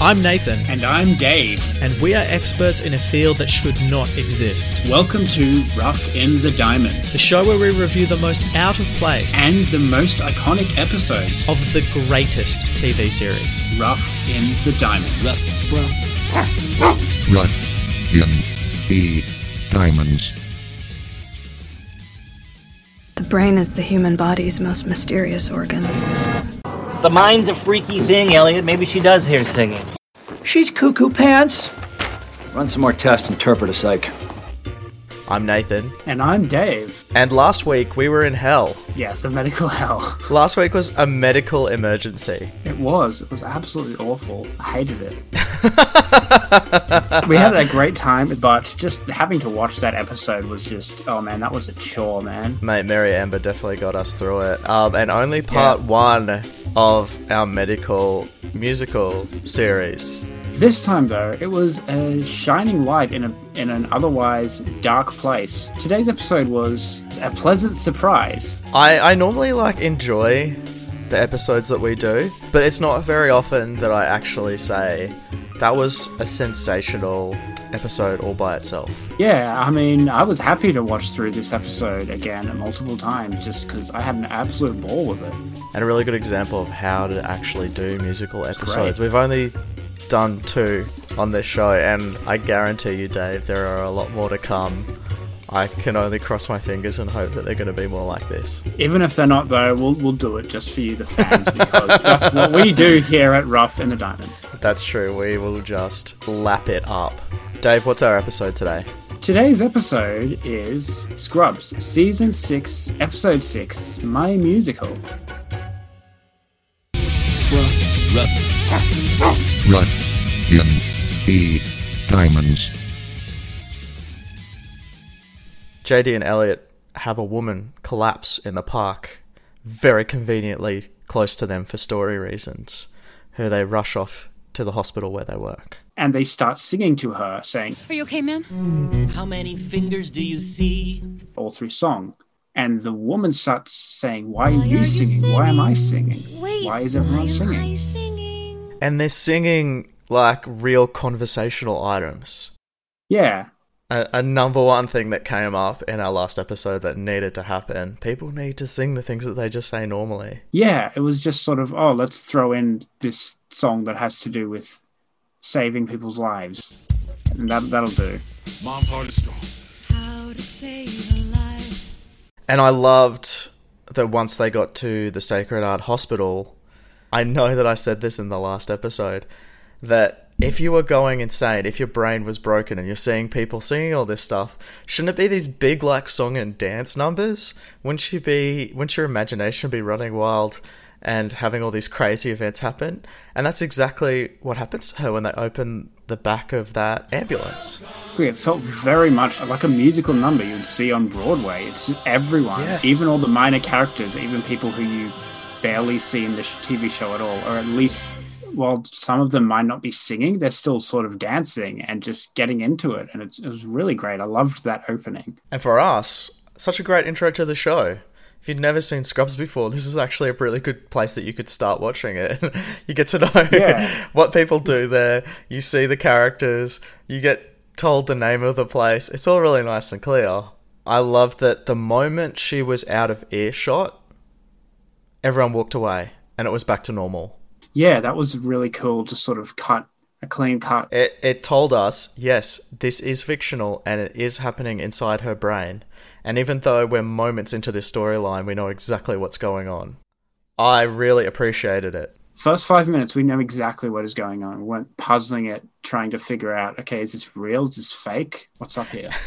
I'm Nathan, And I'm Dave. and we are experts in a field that should not exist. Welcome to Rough in the Diamonds The show where we review the most out of place and the most iconic episodes of of the greatest TV series. Rough in the Diamonds. Run. In. E. Diamonds. The brain is the human body's most mysterious organ. The mind's a freaky thing, Elliot. Maybe she does hear singing. She's cuckoo pants. Run some more tests, interpret a psych. I'm Nathan, And I'm Dave. and last week we were in hell. Yes, the medical hell. Last week was a medical emergency. It was. It was absolutely awful. I hated it. we had a great time, but just having to watch that episode was just, oh man, that was a chore, man. Mate, Mary Amber definitely got us through it. Um, and only part one of our medical musical series. This time, though, it was a shining light in a in an otherwise dark place. Today's episode was a pleasant surprise. I, I normally like enjoy the episodes that we do, but it's not very often that I actually say that was a sensational episode all by itself. Yeah, I mean, I was happy to watch through this episode again multiple times just because I had an absolute ball with it. and a really good example of how to actually do musical episodes. We've only done two on this show, and I guarantee you, Dave, there are a lot more to come. I can only cross my fingers and hope that they're going to be more like this. Even if they're not, though, we'll, we'll do it just for you, the fans, because that's what we do here at Rough in the Diamonds. That's true, we will just lap it up. Dave, what's our episode today? Today's episode is Scrubs, Season 6, Episode 6, My Musical. Run. In. E. Diamonds. JD and Elliot have a woman collapse in the park, very conveniently close to them for story reasons, who they rush off to the hospital where they work. And they start singing to her, saying Are you okay, ma'am? How many fingers do you see? all through song. And the woman starts saying, Why are you singing? Why am I singing? Wait, Why is everyone why singing? Singing? and they're singing like real conversational items. Yeah, A, a number one thing that came up in our last episode that needed to happen. People need to sing the things that they just say normally. yeah, it was just sort of, oh, let's throw in this song that has to do with saving people's lives. And that, that'll do. Mom's heart is strong. How to save a life. And I loved that once they got to the Sacred Heart Hospital, I know that I said this in the last episode, that if you were going insane, if your brain was broken and you're seeing people singing all this stuff, shouldn't it be these big like song and dance numbers? Wouldn't you be wouldn't your imagination be running wild and having all these crazy events happen? And that's exactly what happens to her when they open the back of that ambulance. It felt very much like a musical number you'd see on Broadway. It's everyone, Yes. even all the minor characters, even people who you barely see in the TV show at all, or at least while some of them might not be singing, they're still sort of dancing and just getting into it. And it's, it was really great. I loved that opening. And for us, such a great intro to the show. If you'd never seen Scrubs before, this is actually a really good place that you could start watching it. you get to know Yeah. what people do there, you see the characters, you get told the name of the place. It's all really nice and clear. I love that the moment she was out of earshot, everyone walked away and it was back to normal. Yeah, that was really cool to sort of cut a clean cut. It, it told us, yes, this is fictional and it is happening inside her brain. And even though we're moments into this storyline, we know exactly what's going on. I really appreciated it. First five minutes, we know exactly what is going on. We weren't puzzling it, trying to figure out, okay, is this real? Is this fake? What's up here?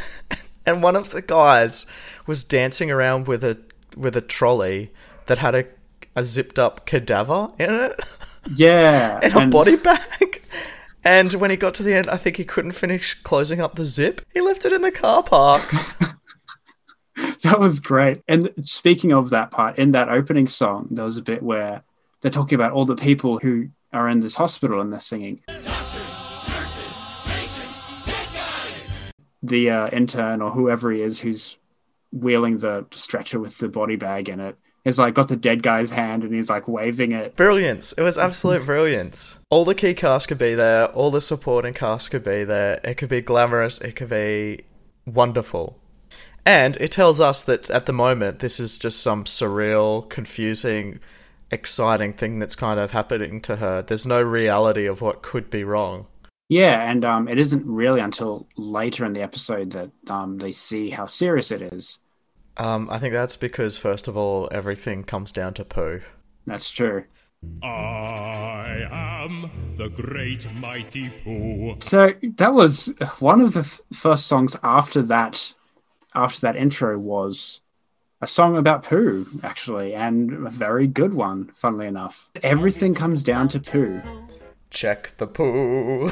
And one of the guys was dancing around with a with a trolley that had a, a zipped up cadaver in it Yeah. and a and- body bag. And when he got to the end, I think he couldn't finish closing up the zip. He left it in the car park. That was great. And speaking of that part, in that opening song, there was a bit where they're talking about all the people who are in this hospital and they're singing. Doctors, nurses, patients, dead guys. The uh, intern or whoever he is who's wheeling the stretcher with the body bag in it He's like got the dead guy's hand and he's like waving it. Brilliance. It was absolute brilliance. All the key cast could be there, all the supporting cast could be there. It could be glamorous, it could be wonderful. And it tells us that at the moment, this is just some surreal, confusing, exciting thing that's kind of happening to her. There's no reality of what could be wrong. Yeah, and um, it isn't really until later in the episode that um, they see how serious it is. Um, I think that's because, first of all, everything comes down to poo. That's true. I am the great mighty Pooh. So that was one of the f- first songs after that. After that intro was a song about poo, actually, and a very good one. Funnily enough, everything comes down to poo. Check the poo.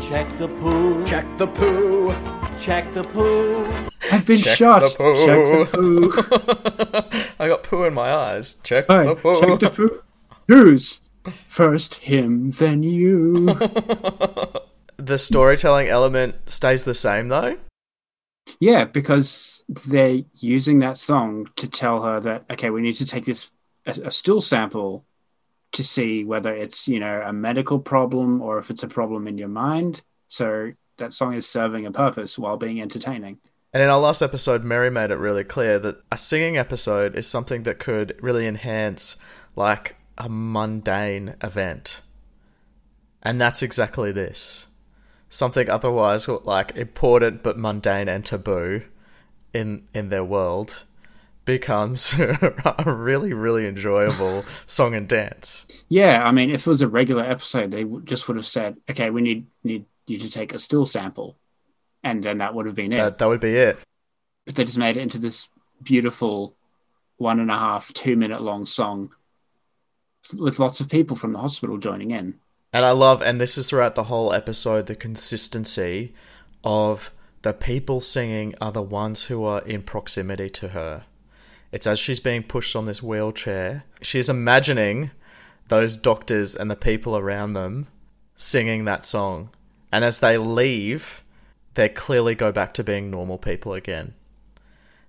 Check the poo. Check the poo. Check the poo. I've been Check shot. the poo. Check the poo. I got poo in my eyes. Check Hey, the poo. check the poo. Who's first him, then you? the storytelling element stays the same though. Yeah, because they're using that song to tell her that okay, we need to take this a, a stool sample to see whether it's you know a medical problem or if it's a problem in your mind. So that song is serving a purpose while being entertaining. And in our last episode, Mary made it really clear that a singing episode is something that could really enhance like a mundane event. And that's exactly this. Something otherwise like important but mundane and taboo in in their world becomes a really really enjoyable song and dance. Yeah, I mean, if it was a regular episode, they just would have said, okay, we need need you to take a stool sample, and then that would have been it. That that would be it. but they just made it into this beautiful one and a half, two minute long song with lots of people from the hospital joining in. And I love, and this is throughout the whole episode, the consistency of the people singing are the ones who are in proximity to her. It's as she's being pushed on this wheelchair, she's imagining those doctors and the people around them singing that song. And as they leave, they clearly go back to being normal people again.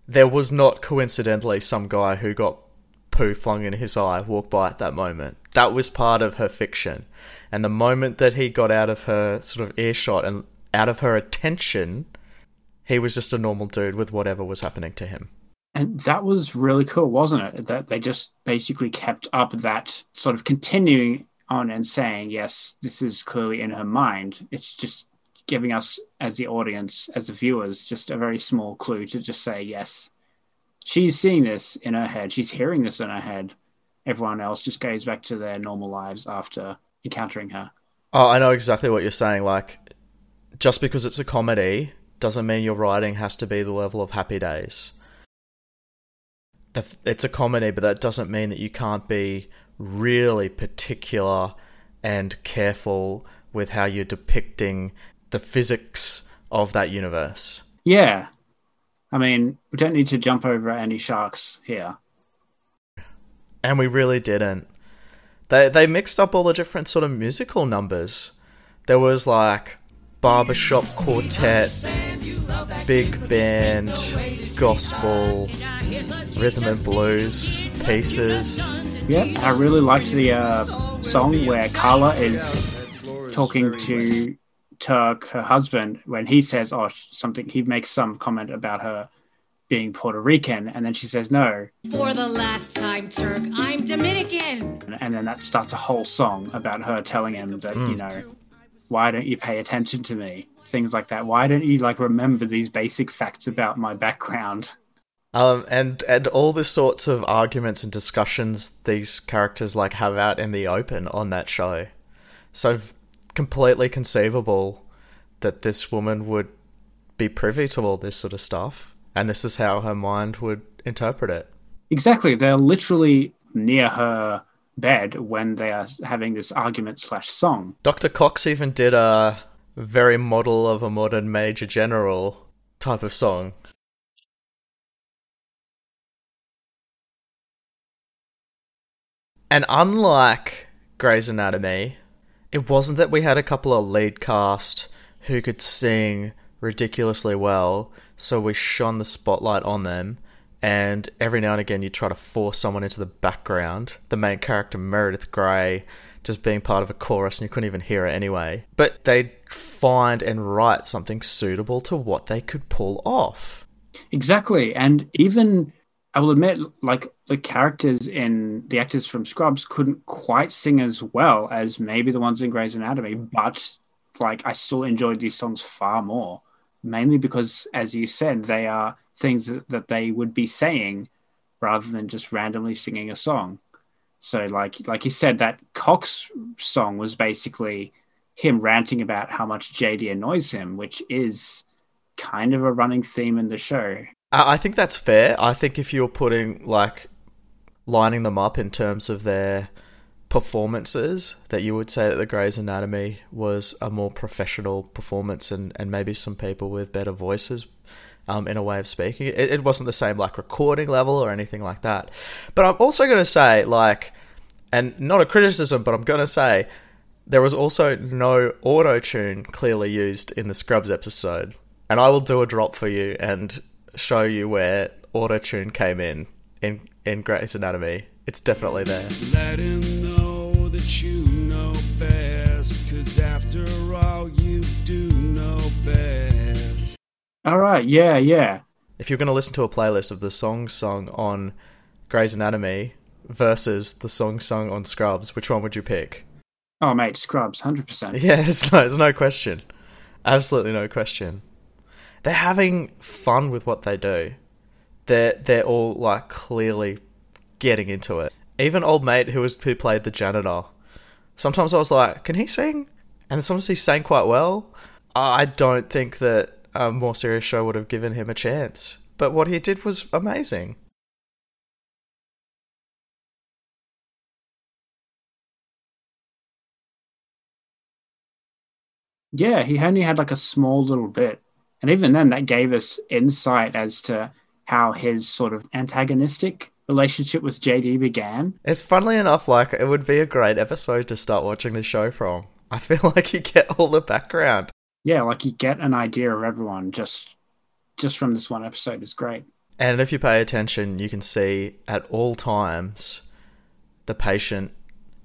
There was not coincidentally some guy who got poo flung in his eye walk by at that moment. That was part of her fiction. And the moment that he got out of her sort of earshot and out of her attention, he was just a normal dude with whatever was happening to him. And that was really cool, wasn't it? That they just basically kept up that sort of continuing on and saying, yes, this is clearly in her mind. It's just giving us, as the audience, as the viewers, just a very small clue to just say, yes, she's seeing this in her head. She's hearing this in her head. Everyone else just goes back to their normal lives after encountering her. Oh, I know exactly what you're saying. Like, just because it's a comedy doesn't mean your writing has to be the level of Happy Days. It's a comedy, but that doesn't mean that you can't be really particular and careful with how you're depicting the physics of that universe. Yeah. I mean, we don't need to jump over any sharks here. And we really didn't. They they mixed up all the different sort of musical numbers. There was like barbershop quartet, big band, gospel, rhythm and blues pieces. Yeah, I really liked the uh, song where Carla is talking to Turk, her husband, when he says, "Oh, something." He makes some comment about her being Puerto Rican, and then she says, "No," For the last time, Turk, I'm Dominican. and, and then that starts a whole song about her telling him that you know, why don't you pay attention to me? Things like that. Why don't you like remember these basic facts about my background? Um, and and all the sorts of arguments and discussions these characters like have out in the open on that show. So completely conceivable that this woman would be privy to all this sort of stuff, and this is how her mind would interpret it. Exactly. They're literally near her bed when they are having this argument slash song. Dr. Cox even did a very model of a modern major general type of song. And unlike Grey's Anatomy, it wasn't that we had a couple of lead cast who could sing ridiculously well, so we shone the spotlight on them. And every now and again you try to force someone into the background. The main character Meredith Grey just being part of a chorus and you couldn't even hear it anyway. But they find and write something suitable to what they could pull off. Exactly. And even I will admit, like the characters in the actors from Scrubs couldn't quite sing as well as maybe the ones in Grey's Anatomy, but like I still enjoyed these songs far more. Mainly because, as you said, they are things that, they would be saying rather than just randomly singing a song. So, like like you said, that Cox song was basically him ranting about how much JD annoys him, which is kind of a running theme in the show. I I think that's fair. I think if you're putting like lining them up in terms of their performances, that you would say that the Grey's Anatomy was a more professional performance, and and maybe some people with better voices. Um, in a way of speaking, it, it wasn't the same like recording level or anything like that. But I'm also going to say, like, and not a criticism, but I'm going to say there was also no auto tune clearly used in the Scrubs episode. And I will do a drop for you and show you where auto tune came in in in Grey's Anatomy. It's definitely there. Let him know that you know best, cause after all, you do know best. All right, yeah, yeah. If you're going to listen to a playlist of the songs sung on Grey's Anatomy versus the songs sung on Scrubs, which one would you pick? Oh, mate, Scrubs, hundred percent. Yeah, it's no, it's no question. Absolutely no question. They're having fun with what they do. They're they're all like clearly getting into it. Even old mate who was who played the janitor. Sometimes I was like, can he sing? And sometimes he sang quite well. I don't think that a more serious show would have given him a chance. But what he did was amazing. Yeah, he only had like a small little bit. And even then, that gave us insight as to how his sort of antagonistic relationship with JD began. It's funnily enough like it would be a great episode to start watching the show from. I feel like you get all the background. Yeah, like you get an idea of everyone just just from this one episode is great. And if you pay attention, you can see at all times the patient.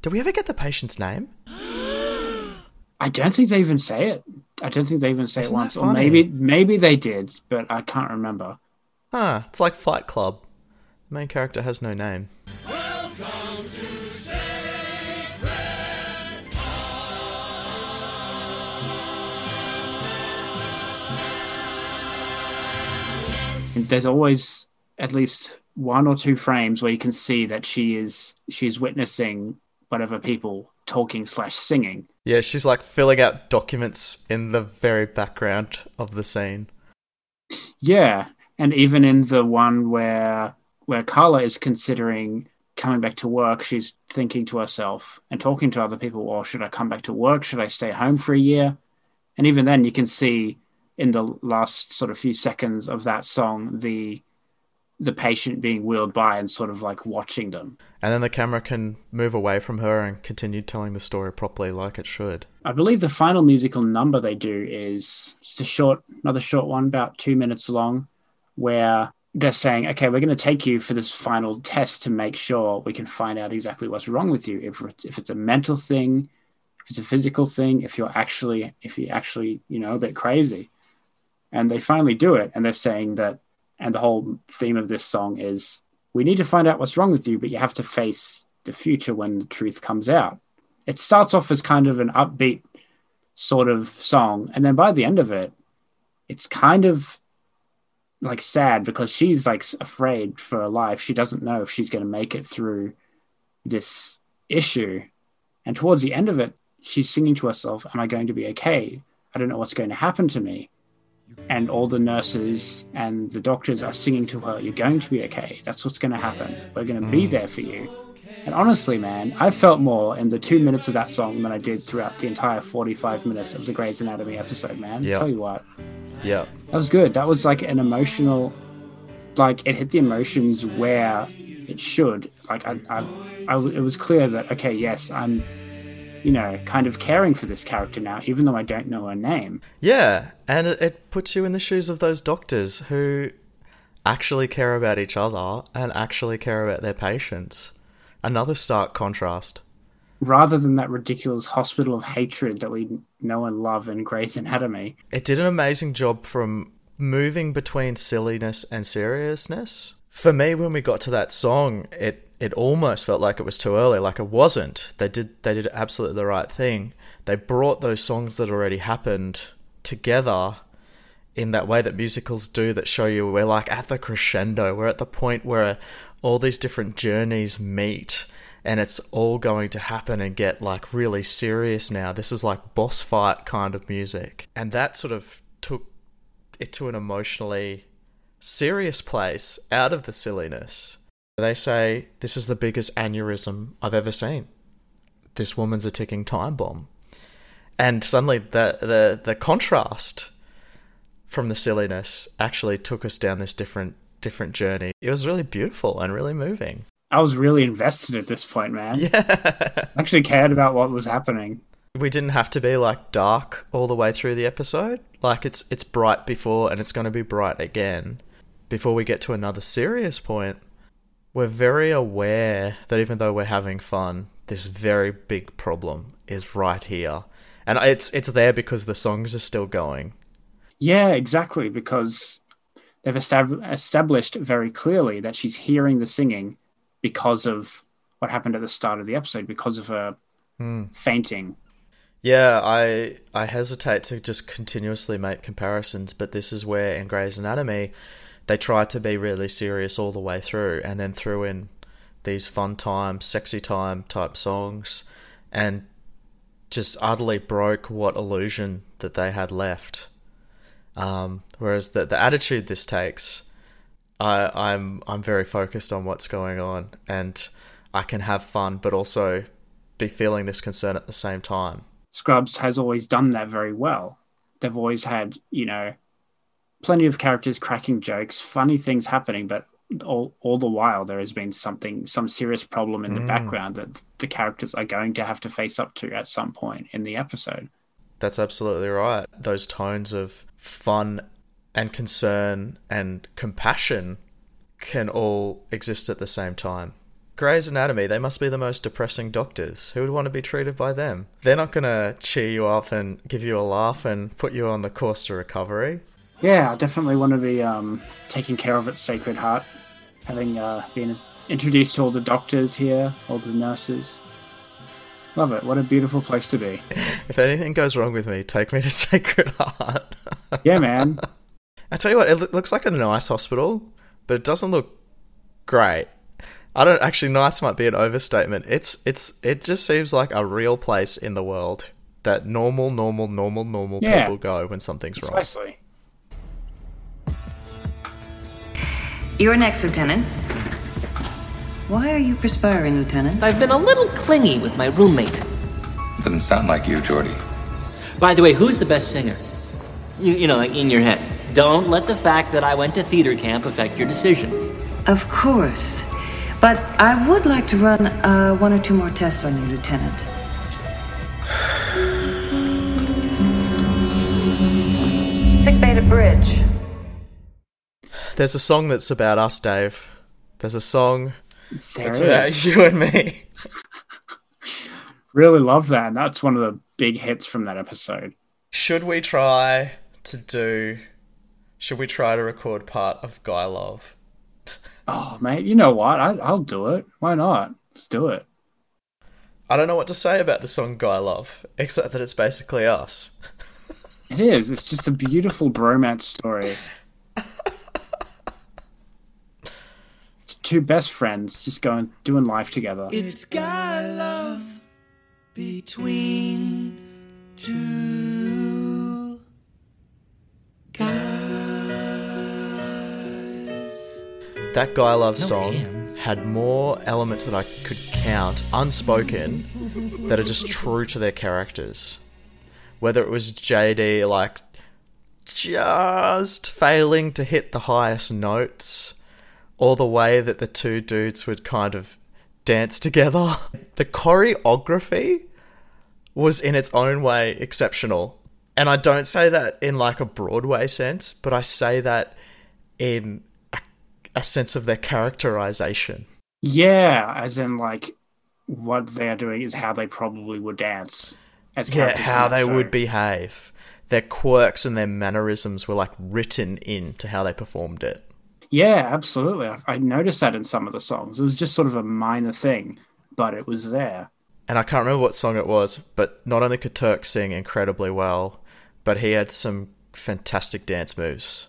Do we ever get the patient's name? I don't think they even say it. I don't think they even say Isn't it once. Or maybe maybe they did, but I can't remember. Huh, it's like Fight Club. The main character has no name. And there's always at least one or two frames where you can see that she is she's witnessing whatever people talking slash singing. Yeah, she's like filling out documents in the very background of the scene. Yeah, and even in the one where where Carla is considering coming back to work, she's thinking to herself and talking to other people, or should I come back to work? Should I stay home for a year? And even then you can see in the last sort of few seconds of that song the the patient being wheeled by and sort of like watching them. And then the camera can move away from her and continue telling the story properly like it should. I believe the final musical number they do is just a short, another short one, about two minutes long, where they're saying, okay, we're going to take you for this final test to make sure we can find out exactly what's wrong with you. If, if it's a mental thing, if it's a physical thing, if you're actually, if you're actually, you know, a bit crazy. And they finally do it. And they're saying that, and the whole theme of this song is we need to find out what's wrong with you, but you have to face the future when the truth comes out. It starts off as kind of an upbeat sort of song. And then by the end of it, it's kind of like sad because she's like afraid for her life. She doesn't know if she's going to make it through this issue. And towards the end of it, she's singing to herself, Am I going to be okay? I don't know what's going to happen to me. And all the nurses and the doctors are singing to her, You're going to be okay. That's what's going to happen. We're going to be there for you. And honestly, man, I felt more in the two minutes of that song than I did throughout the entire 45 minutes of the Grey's Anatomy episode, man. Yeah. Tell you what. Yeah. That was good. That was like an emotional, like it hit the emotions where it should. Like I, I, I, it was clear that okay, yes, I'm, you know, kind of caring for this character now, even though I don't know her name. Yeah, and it, it puts you in the shoes of those doctors who actually care about each other and actually care about their patients. Another stark contrast. Rather than that ridiculous hospital of hatred that we know and love in Grey's Anatomy. It did an amazing job from moving between silliness and seriousness. For me, when we got to that song, it it almost felt like it was too early. Like it wasn't. They did they did absolutely the right thing. They brought those songs that already happened together in that way that musicals do that show you we're like at the crescendo we're at the point where all these different journeys meet and it's all going to happen and get like really serious now this is like boss fight kind of music and that sort of took it to an emotionally serious place out of the silliness they say this is the biggest aneurysm i've ever seen this woman's a ticking time bomb and suddenly the the the contrast from the silliness actually took us down this different different journey. It was really beautiful and really moving. I was really invested at this point, man. Yeah. I actually cared about what was happening. We didn't have to be like dark all the way through the episode. Like it's it's bright before and it's going to be bright again before we get to another serious point. We're very aware that even though we're having fun, this very big problem is right here. And it's it's there because the songs are still going. Yeah, exactly. Because they've estab- established very clearly that she's hearing the singing because of what happened at the start of the episode, because of her Hmm. fainting. Yeah, I I hesitate to just continuously make comparisons, but this is where in Grey's Anatomy they tried to be really serious all the way through and then threw in these fun time, sexy time type songs and just utterly broke what illusion that they had left. Um, whereas the the attitude this takes, I I'm I'm very focused on what's going on and I can have fun but also be feeling this concern at the same time. Scrubs has always done that very well. They've always had, you know, plenty of characters cracking jokes, funny things happening, but all all the while there has been something, some serious problem in the Mm. background that the characters are going to have to face up to at some point in the episode. That's absolutely right. Those tones of fun and concern and compassion can all exist at the same time. Grey's Anatomy, they must be the most depressing doctors. Who would want to be treated by them? They're not going to cheer you up and give you a laugh and put you on the course to recovery. Yeah, I definitely want to be um, taking care of its Sacred Heart, having uh, been introduced to all the doctors here, all the nurses. Love it. What a beautiful place to be. If anything goes wrong with me, take me to Sacred Heart. Yeah, man. I tell you what, it loo- looks like a nice hospital, but it doesn't look great. I don't actually. Nice might be an overstatement. It's it's it just seems like a real place in the world that normal, normal, normal, normal Yeah. people go when something's wrong. Precisely. You're next, Lieutenant. Why are you perspiring, Lieutenant? I've been a little clingy with my roommate. Doesn't sound like you, Jordy. By the way, who's the best singer? You, you know, like in your head. Don't let the fact that I went to theater camp affect your decision. Of course. But I would like to run uh, one or two more tests on you, Lieutenant. Sick Beta bridge. There's a song that's about us, Dave. There's a song There that's it about you and me. Really love that. And that's one of the big hits from that episode. Should we try to do? Should we try to record part of Guy Love? Oh, mate, you know what? I, I'll do it. Why not? Let's do it. I don't know what to say about the song Guy Love, except that it's basically us. It is. It's just a beautiful bromance story. Two best friends just going doing life together. It's guy love between two That Guy Love No song hands. had more elements that I could count, unspoken, that are just true to their characters. Whether it was JD, like, just failing to hit the highest notes, or the way that the two dudes would kind of dance together. The choreography was in its own way exceptional. And I don't say that in like a Broadway sense, but I say that in a a sense of their characterization. Yeah, as in like what they're doing is how they probably would dance. As Yeah, how they show. would behave. Their quirks and their mannerisms were like written into how they performed it. Yeah, absolutely. I, I noticed that in some of the songs. It was just sort of a minor thing, but it was there. And I can't remember what song it was, but not only could Turk sing incredibly well, but he had some fantastic dance moves.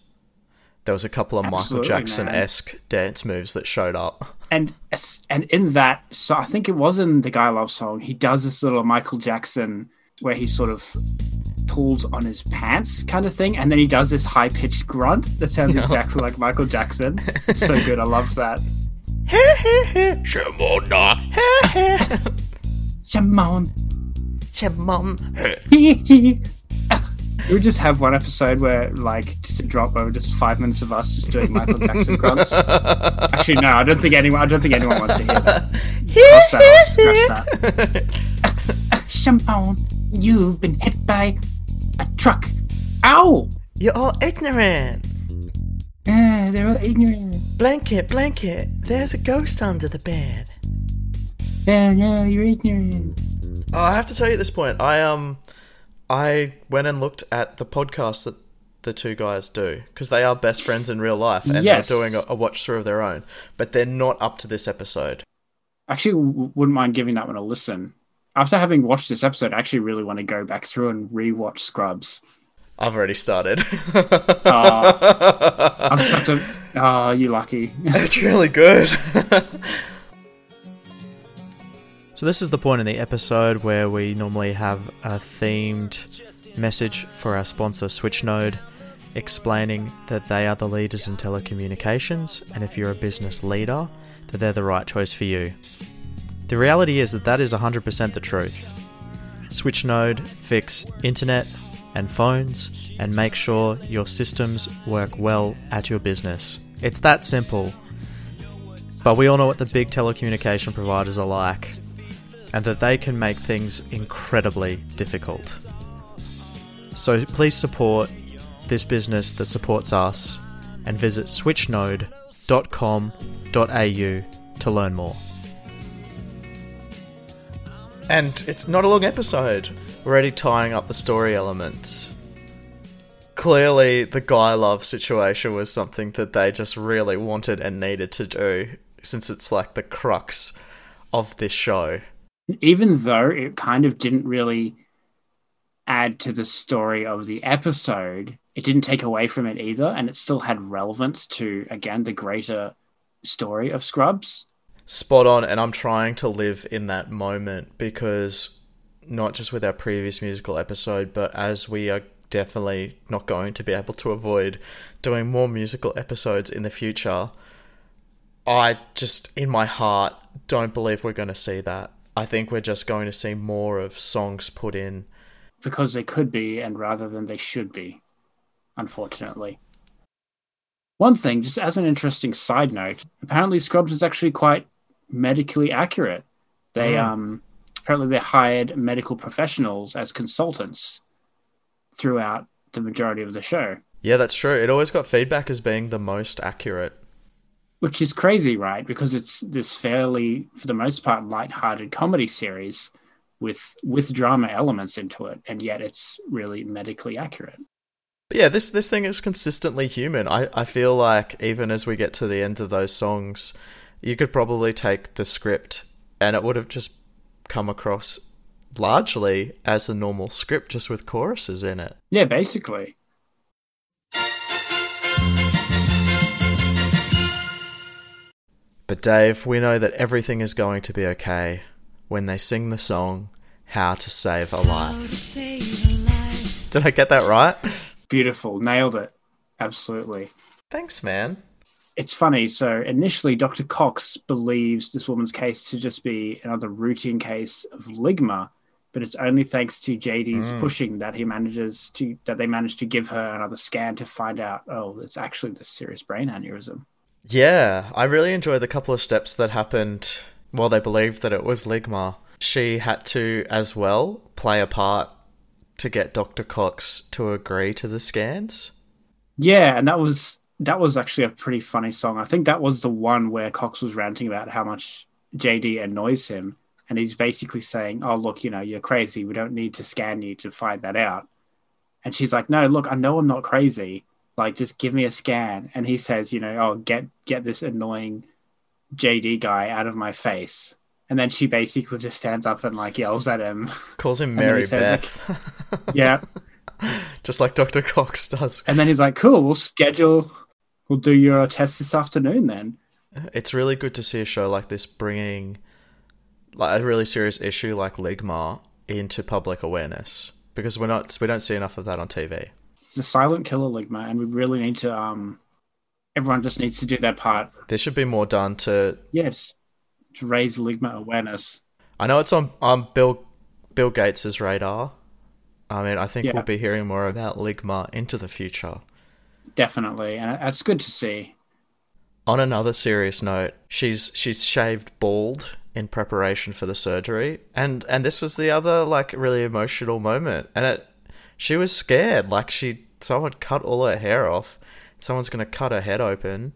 There was a couple of Michael Absolutely, Jackson man. esque dance moves that showed up. And and in that, so I think it was in the Guy Love song. He does this little Michael Jackson where he sort of pulls on his pants, kind of thing, and then he does this high pitched grunt that sounds Yeah. exactly like Michael Jackson. So good. I love that. Shimona. Shimon. Shimon. We would just have one episode where, like, just a drop over just five minutes of us just doing Michael Jackson grunts. Actually, no, I don't think anyone. I don't think anyone wants to hear that. I'll shut up, that. Champagne, you've been hit by a truck. Ow! You're all ignorant. Ah, they're all ignorant. Blanket, blanket. There's a ghost under the bed. Yeah, yeah, you're ignorant. Oh, I have to tell you at this point, I um, I went and looked at the podcast that the two guys do because they are best friends in real life and Yes. they're doing a, a watch through of their own, but they're not up to this episode. Actually, w- wouldn't mind giving that one a listen. After having watched this episode, I actually really want to go back through and rewatch Scrubs. I've already started. Aw. Uh, I'm such a. Uh, oh, you lucky. it's really good. So, this is the point in the episode where we normally have a themed message for our sponsor, Switchnode, explaining that they are the leaders in telecommunications, and if you're a business leader, that they're the right choice for you. The reality is that that is 100% the truth. Switchnode fix internet and phones and make sure your systems work well at your business. It's that simple. But we all know what the big telecommunication providers are like, and that they can make things incredibly difficult. So please support this business that supports us and visit switchnode.com.au to learn more. And it's not a long episode. We're already tying up the story elements. Clearly, the guy love situation was something that they just really wanted and needed to do, since it's like the crux of this show. Even though it kind of didn't really add to the story of the episode, it didn't take away from it either, and it still had relevance to, again, the greater story of Scrubs. Spot on and i'm trying to live in that moment because not just with our previous musical episode but as we are definitely not going to be able to avoid doing more musical episodes in the future i just in my heart don't believe we're going to see that i think we're just going to see more of songs put in because they could be and rather than they should be, unfortunately. One thing, just as an interesting side note, apparently Scrubs is actually quite medically accurate. They Mm. um apparently they hired medical professionals as consultants throughout the majority of the show, yeah that's true it always got feedback as being the most accurate which is crazy, right? Because it's this fairly, for the most part, light-hearted comedy series with with drama elements into it, and yet it's really medically accurate. But yeah, this this thing is consistently human. I, I feel like even as we get to the end of those songs, you could probably take the script and it would have just come across largely as a normal script just with choruses in it. Yeah, basically. But Dave, we know that everything is going to be okay when they sing the song How to Save a Life. Did I get that right? Beautiful. Nailed it. Absolutely. Thanks, man. It's funny. So initially, Dr. Cox believes this woman's case to just be another routine case of ligma, but it's only thanks to JD's Mm. pushing that he manages to that they manage to give her another scan to find out. Oh, it's actually this serious brain aneurysm. Yeah, I really enjoyed the couple of steps that happened while they believed that it was Ligma. She had to, as well, play a part to get Dr. Cox to agree to the scans. Yeah, and that was that was actually a pretty funny song. I think that was the one where Cox was ranting about how much JD annoys him. And he's basically saying, Oh, look, you know, you're crazy. We don't need to scan you to find that out. And she's like, No, look, I know I'm not crazy. Like, just give me a scan. And he says, you know, oh, get get this annoying JD guy out of my face. And then she basically just stands up and like yells at him. Calls him Mary Beth. Yeah. Just like Dr. Cox does. And then he's like, Cool, we'll schedule we'll do your test this afternoon then. It's really good to see a show like this bringing like a really serious issue like Ligma into public awareness because we're not we don't see enough of that on TV. It's a silent killer ligma, and we really need to um everyone just needs to do their part. There should be more done to Yes. To raise ligma awareness. I know it's on on Bill Bill Gates's radar. I mean, I think Yeah. we'll be hearing more about Ligma into the future. Definitely. And it's good to see. On another serious note, she's she's shaved bald in preparation for the surgery, and and this was the other like really emotional moment, and it she was scared, like she someone cut all her hair off, someone's gonna cut her head open,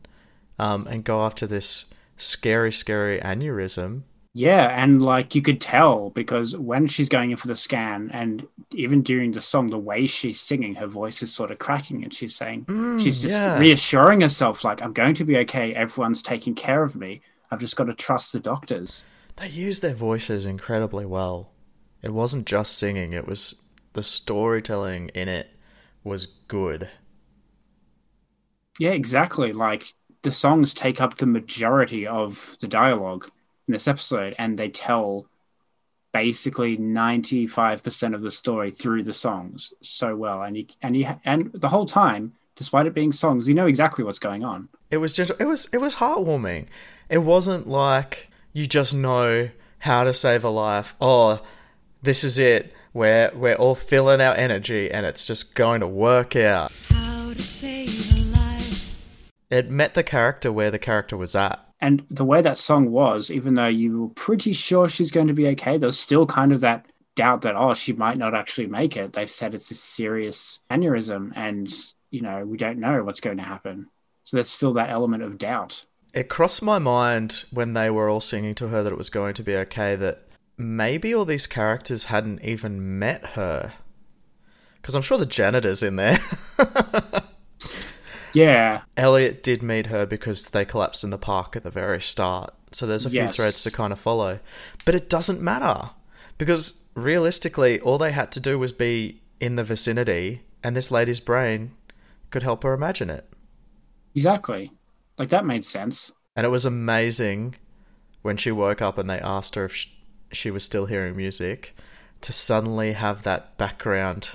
um, and go after this scary, scary aneurysm. Yeah, and like you could tell because when she's going in for the scan, and even during the song, the way she's singing, her voice is sort of cracking, and she's saying, Mm, she's just yeah. reassuring herself, like, I'm going to be okay. Everyone's taking care of me. I've just got to trust the doctors. They used their voices incredibly well. It wasn't just singing; it was the storytelling in it was good. Yeah, exactly. Like the songs take up the majority of the dialogue in this episode, and they tell basically 95% of the story through the songs so well and you and you and the whole time despite it being songs you know exactly what's going on It was just it was it was heartwarming. It wasn't like you just know how to save a life. Oh, this is it. We're we're all filling our energy and it's just going to work out. How to save a life. It met the character where the character was at. And the way that song was even though you were pretty sure she's going to be okay there's still kind of that doubt that oh she might not actually make it they've said it's a serious aneurysm and you know we don't know what's going to happen so there's still that element of doubt It crossed my mind when they were all singing to her that it was going to be okay that maybe all these characters hadn't even met her. Because I'm sure the janitor's in there. yeah Elliot did meet her because they collapsed in the park at the very start. So there's a few threads to kind of follow. But it doesn't matter. Because realistically, all they had to do was be in the vicinity, and this lady's brain could help her imagine it. exactly like that made sense And it was amazing when she woke up and they asked her if sh- she was still hearing music to suddenly have that background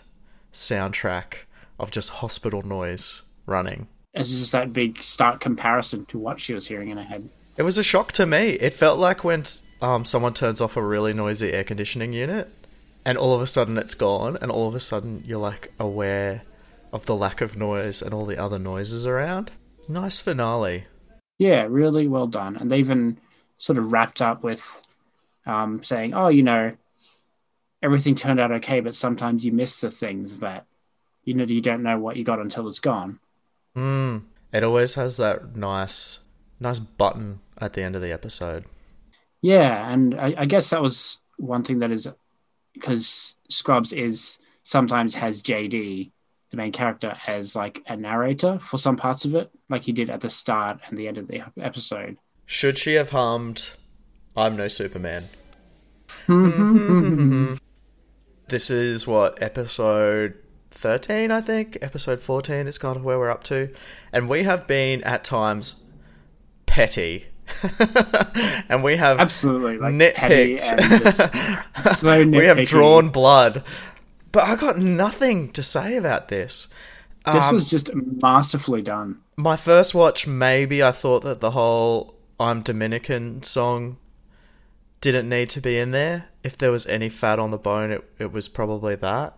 soundtrack of just hospital noise running. It's just that big stark comparison to what she was hearing in her head It was a shock to me. It felt like when um, someone turns off a really noisy air conditioning unit and all of a sudden it's gone and all of a sudden you're like aware of the lack of noise and all the other noises around. Nice finale. Yeah, really well done. And they even sort of wrapped up with um, saying, oh, you know, everything turned out okay, but sometimes you miss the things that, you know, you don't know what you got until it's gone. Mm. It always has that nice nice button at the end of the episode. Yeah, and I, I guess that was one thing that is because Scrubs is sometimes has JD, the main character, as like a narrator for some parts of it, like he did at the start and the end of the episode. Should she have hummed I'm no Superman? This is what episode 13, I think. Episode 14 is kind of where we're up to. And we have been at times petty. and we have Absolutely, like, petty nitpicked. so we have drawn blood. But I got nothing to say about this. This Um, was just masterfully done. my first watch, maybe I thought that the whole I'm Dominican song didn't need to be in there. If there was any fat on the bone, it, it was probably that.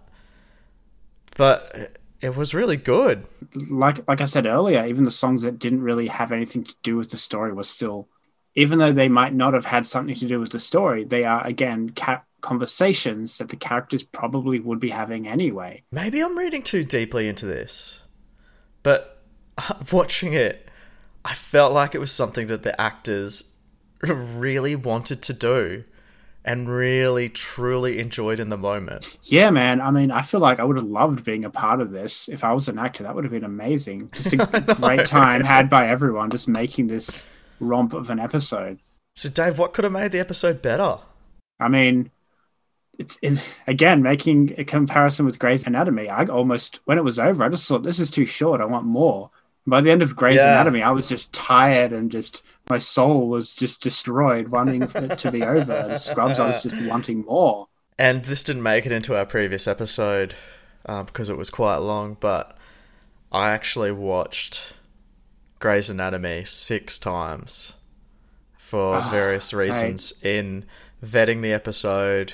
But it was really good. Like like I said earlier, even the songs that didn't really have anything to do with the story were still, even though they might not have had something to do with the story, they are again ca- conversations that the characters probably would be having anyway. Maybe I'm reading too deeply into this. But uh, watching it, I felt like it was something that the actors really wanted to do and really truly enjoyed in the moment. Yeah, man. I mean, I feel like I would have loved being a part of this. If I was an actor, that would have been amazing. Just a great time had by everyone, just making this romp of an episode. So, Dave, what could have made the episode better? I mean, it's, it's again making a comparison with Grey's Anatomy. I almost, when it was over, I just thought this is too short. I want more. By the end of Grey's Yeah. Anatomy, I was just tired and just my soul was just destroyed, wanting it to be over. And Scrubs, I was just wanting more. And this didn't make it into our previous episode uh, because it was quite long, but I actually watched Grey's Anatomy six times for Ah, various reasons in vetting the episode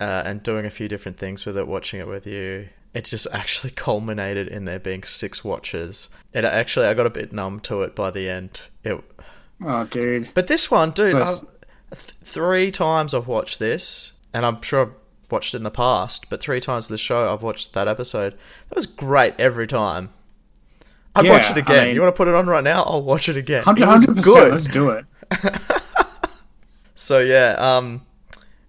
uh, and doing a few different things with it, watching it with you. It just actually culminated in there being six watches. It actually, I got a bit numb to it by the end. It, Oh, dude. but this one, dude, I've, th- three times I've watched this, and I'm sure I've watched it in the past, but three times the show I've watched that episode. That was great every time. I'd Yeah, watch it I again. mean- you want to put it on right now? I'll watch it again. 100 was 100%. good. Let's do it. So yeah, um,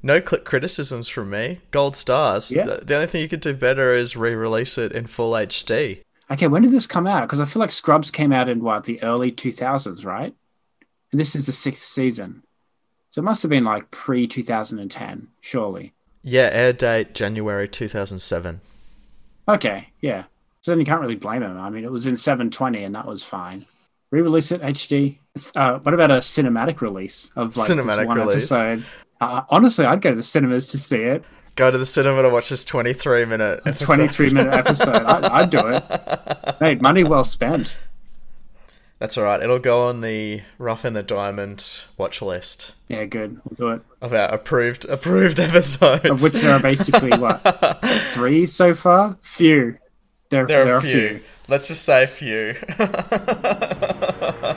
no click criticisms from me. Gold stars. Yeah. The, the only thing you could do better is re-release it in full HD. Okay, when did this come out? Because I feel like Scrubs came out in what the early two thousands, right? And this is the sixth season, so it must have been like pre two thousand and ten, surely. Yeah, air date January 2007. Okay, yeah. So then you can't really blame him. I mean, it was in seven twenty, and that was fine. Re-release it HD. Uh, what about a cinematic release of like Cinematic this one release. episode? Uh, honestly, I'd go to the cinemas to see it. Go to the cinema to watch this 23 minute episode. 23 minute episode. I'd, I'd do it. Mate, money well spent. That's all right. It'll go on the Rough and the Diamond watch list Yeah, good. We'll do it. of our approved approved episodes. Of which there are basically what three so far? Few. There, there, there are a few. Let's just say a few.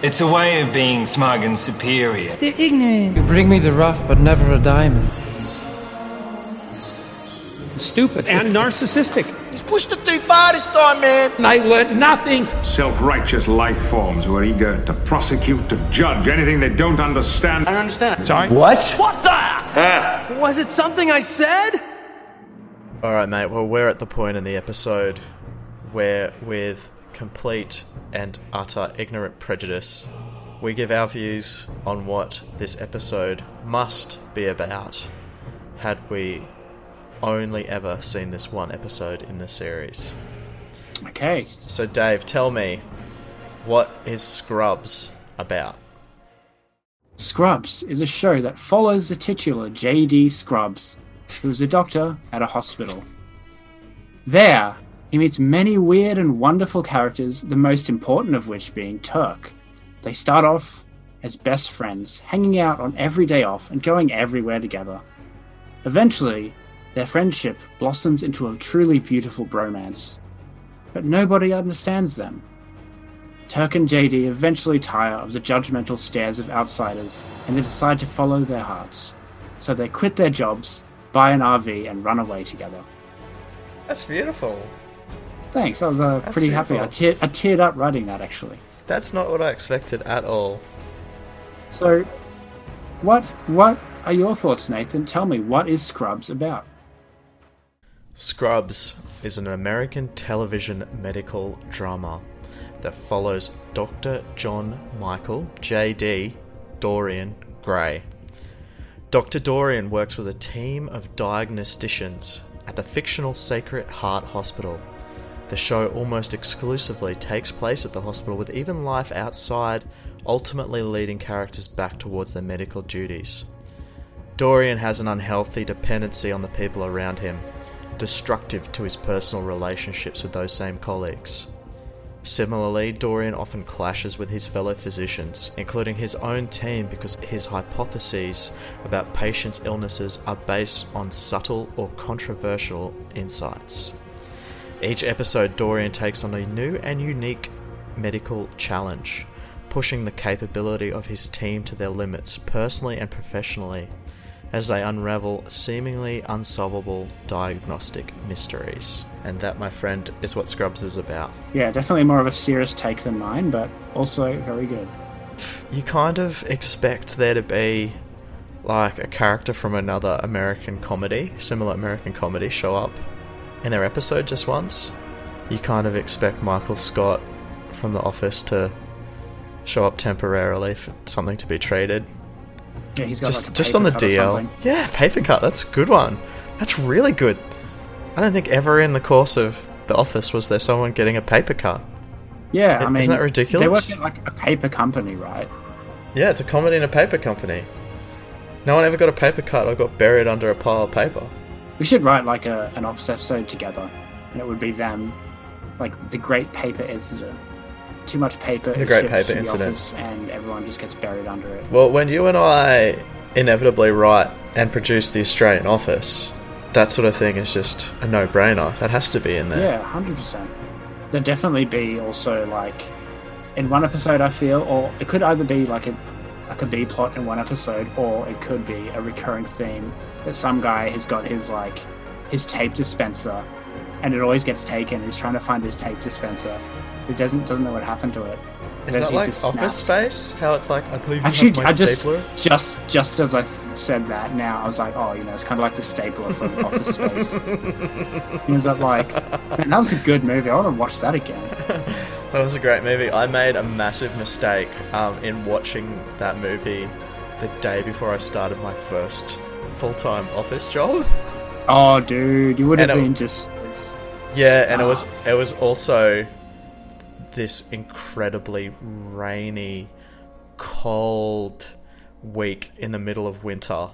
It's a way of being smug and superior. They're ignorant. You bring me the rough, but never a diamond. Stupid and narcissistic. He's pushed it too far this time, man. And I learned nothing. Self righteous life forms who are eager to prosecute, to judge anything they don't understand. I don't understand. Sorry? What? What the? Was it something I said? All right, mate. Well, we're at the point in the episode where, with complete and utter ignorant prejudice, we give our views on what this episode must be about. Had we only ever seen this one episode in the series. Okay. So, Dave, tell me, what is Scrubs about? Scrubs is a show that follows the titular J.D. Scrubs, who is a doctor at a hospital. There, he meets many weird and wonderful characters, the most important of which being Turk. They start off as best friends, hanging out on every day off and going everywhere together. Eventually, their friendship blossoms into a truly beautiful bromance. But nobody understands them. Turk and JD eventually tire of the judgmental stares of outsiders and they decide to follow their hearts. So they quit their jobs, buy an RV, and run away together. That's beautiful. Thanks, I was uh, pretty happy. I, tear- I teared up writing that actually. That's not what I expected at all. So, what what are your thoughts, Nathan? Tell me, what is Scrubs about? Scrubs is an American television medical drama that follows Dr. John Michael, J.D. Dorian Gray. Dr. Dorian works with a team of diagnosticians at the fictional Sacred Heart Hospital. The show almost exclusively takes place at the hospital, with even life outside ultimately leading characters back towards their medical duties. Dorian has an unhealthy dependency on the people around him, destructive to his personal relationships with those same colleagues. Similarly, Dorian often clashes with his fellow physicians, including his own team, because his hypotheses about patients' illnesses are based on subtle or controversial insights. Each episode, Dorian takes on a new and unique medical challenge, pushing the capability of his team to their limits, personally and professionally. As they unravel seemingly unsolvable diagnostic mysteries. And that, my friend, is what Scrubs is about. Yeah, definitely more of a serious take than mine, but also very good. You kind of expect there to be like a character from another American comedy, similar American comedy, show up in their episode just once. You kind of expect Michael Scott from The Office to show up temporarily for something to be traded. Yeah, he's got just like just on the DL. Yeah, paper cut. That's a good one. That's really good. I don't think ever in the course of The Office was there someone getting a paper cut. Yeah, I mean, Isn't that ridiculous? They work at like a paper company, right? Yeah, it's a comedy in a paper company. No one ever got a paper cut or got buried under a pile of paper. We should write like a an Office episode together, and it would be them, like the Great Paper Incident. Too much paper. The Great Paper the Incident. and everyone just gets buried under it. Well, when you and I inevitably write and produce the Australian Office, that sort of thing is just a no-brainer. That has to be in there. Yeah, hundred percent. There'd definitely be also like in one episode. I feel, or it could either be like a like a B plot in one episode, or it could be a recurring theme that some guy has got his like his tape dispenser, and it always gets taken. He's trying to find his tape dispenser. He doesn't doesn't know what happened to it. Is that like just Office snaps. Space? How it's like, I believe you Actually, have my I just stapler? just just as I th- said that now, I was like, oh, you know, it's kind of like the stapler from Office Space. He ends up like, man, that was a good movie. I want to watch that again. That was a great movie. I made a massive mistake um, in watching that movie the day before I started my first full-time office job. Oh, dude, you would have And it- been just. Yeah, and it was Ah. it was also this incredibly rainy, cold week in the middle of winter.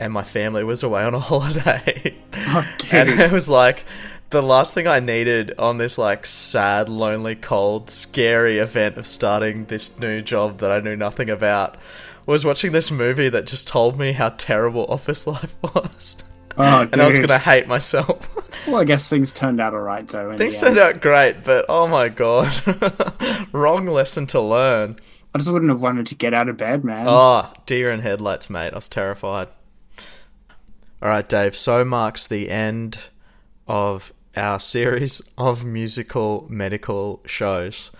And my family was away on a holiday. Oh, and it was like the last thing I needed on this like sad, lonely, cold, scary event of starting this new job that I knew nothing about was watching this movie that just told me how terrible office life was. Oh, and I was gonna hate myself. Well, I guess things turned out alright though. in Things turned out great, but oh my god, wrong lesson to learn. I just wouldn't have wanted to get out of bed, man. Oh, deer in headlights, mate. I was terrified. All right, Dave. So marks the end of our series of musical medical shows.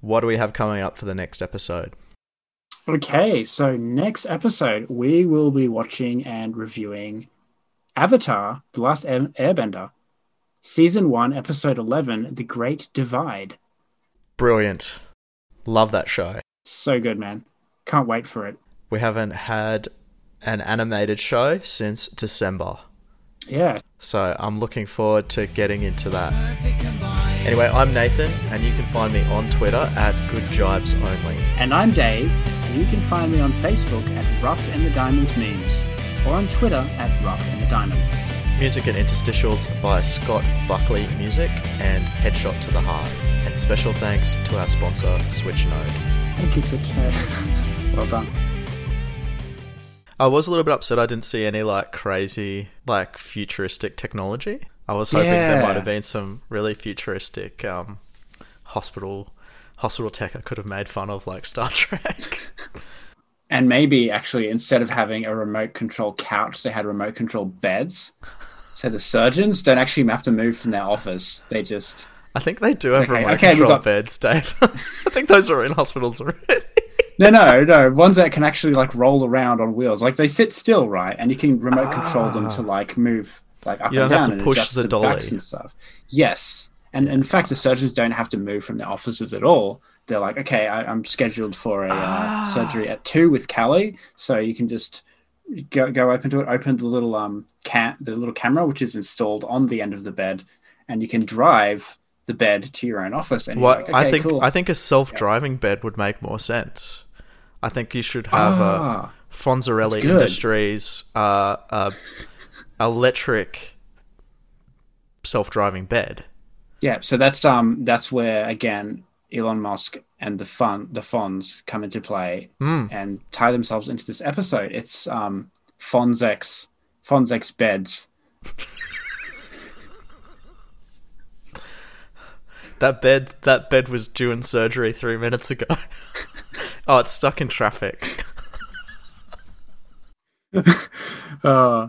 What do we have coming up for the next episode? Okay, so next episode we will be watching and reviewing Avatar: The Last Airbender, season one, episode eleven, "The Great Divide." Brilliant. Love that show. So good, man. Can't wait for it. We haven't had an animated show since December. Yeah. So I'm looking forward to getting into that. Anyway, I'm Nathan, and you can find me on Twitter at Good Jibes Only. And I'm Dave, and you can find me on Facebook at Rough and the Diamonds Memes, or on Twitter at Rough and the Diamonds. Music and interstitials by Scott Buckley Music and Headshot to the Heart. And special thanks to our sponsor, SwitchNode. Thank you, Switch. well done. I was a little bit upset I didn't see any like crazy, like futuristic technology. I was hoping there might have been some really futuristic um, hospital hospital tech I could have made fun of, like Star Trek. And maybe actually, instead of having a remote control couch, they had remote control beds. So the surgeons don't actually have to move from their office. They just. I think they do have Okay, remote okay, control got- beds, Dave. I think those are in hospitals already. No, no, no. Ones that can actually like roll around on wheels. Like they sit still, right? And you can remote control them to like move like up Ah. You and don't have down to and push the dolly. and stuff. Yes. And in fact, the surgeons don't have to move from their offices at all. They're like, okay, I, I'm scheduled for a Ah. uh, surgery at two with Callie, so you can just go go open to it, open the little um cam the little camera which is installed on the end of the bed, and you can drive the bed to your own office. And What like, I think cool. I think a self-driving bed would make more sense. I think you should have Ah, a Fonzarelli. Industries uh, uh, electric self-driving bed. Yeah, so that's um that's where again Elon Musk and the fun the Fonz come into play Hmm. and tie themselves into this episode. It's um Fonzex Fonzex beds. That bed that bed was due in surgery three minutes ago. oh, it's stuck in traffic. uh,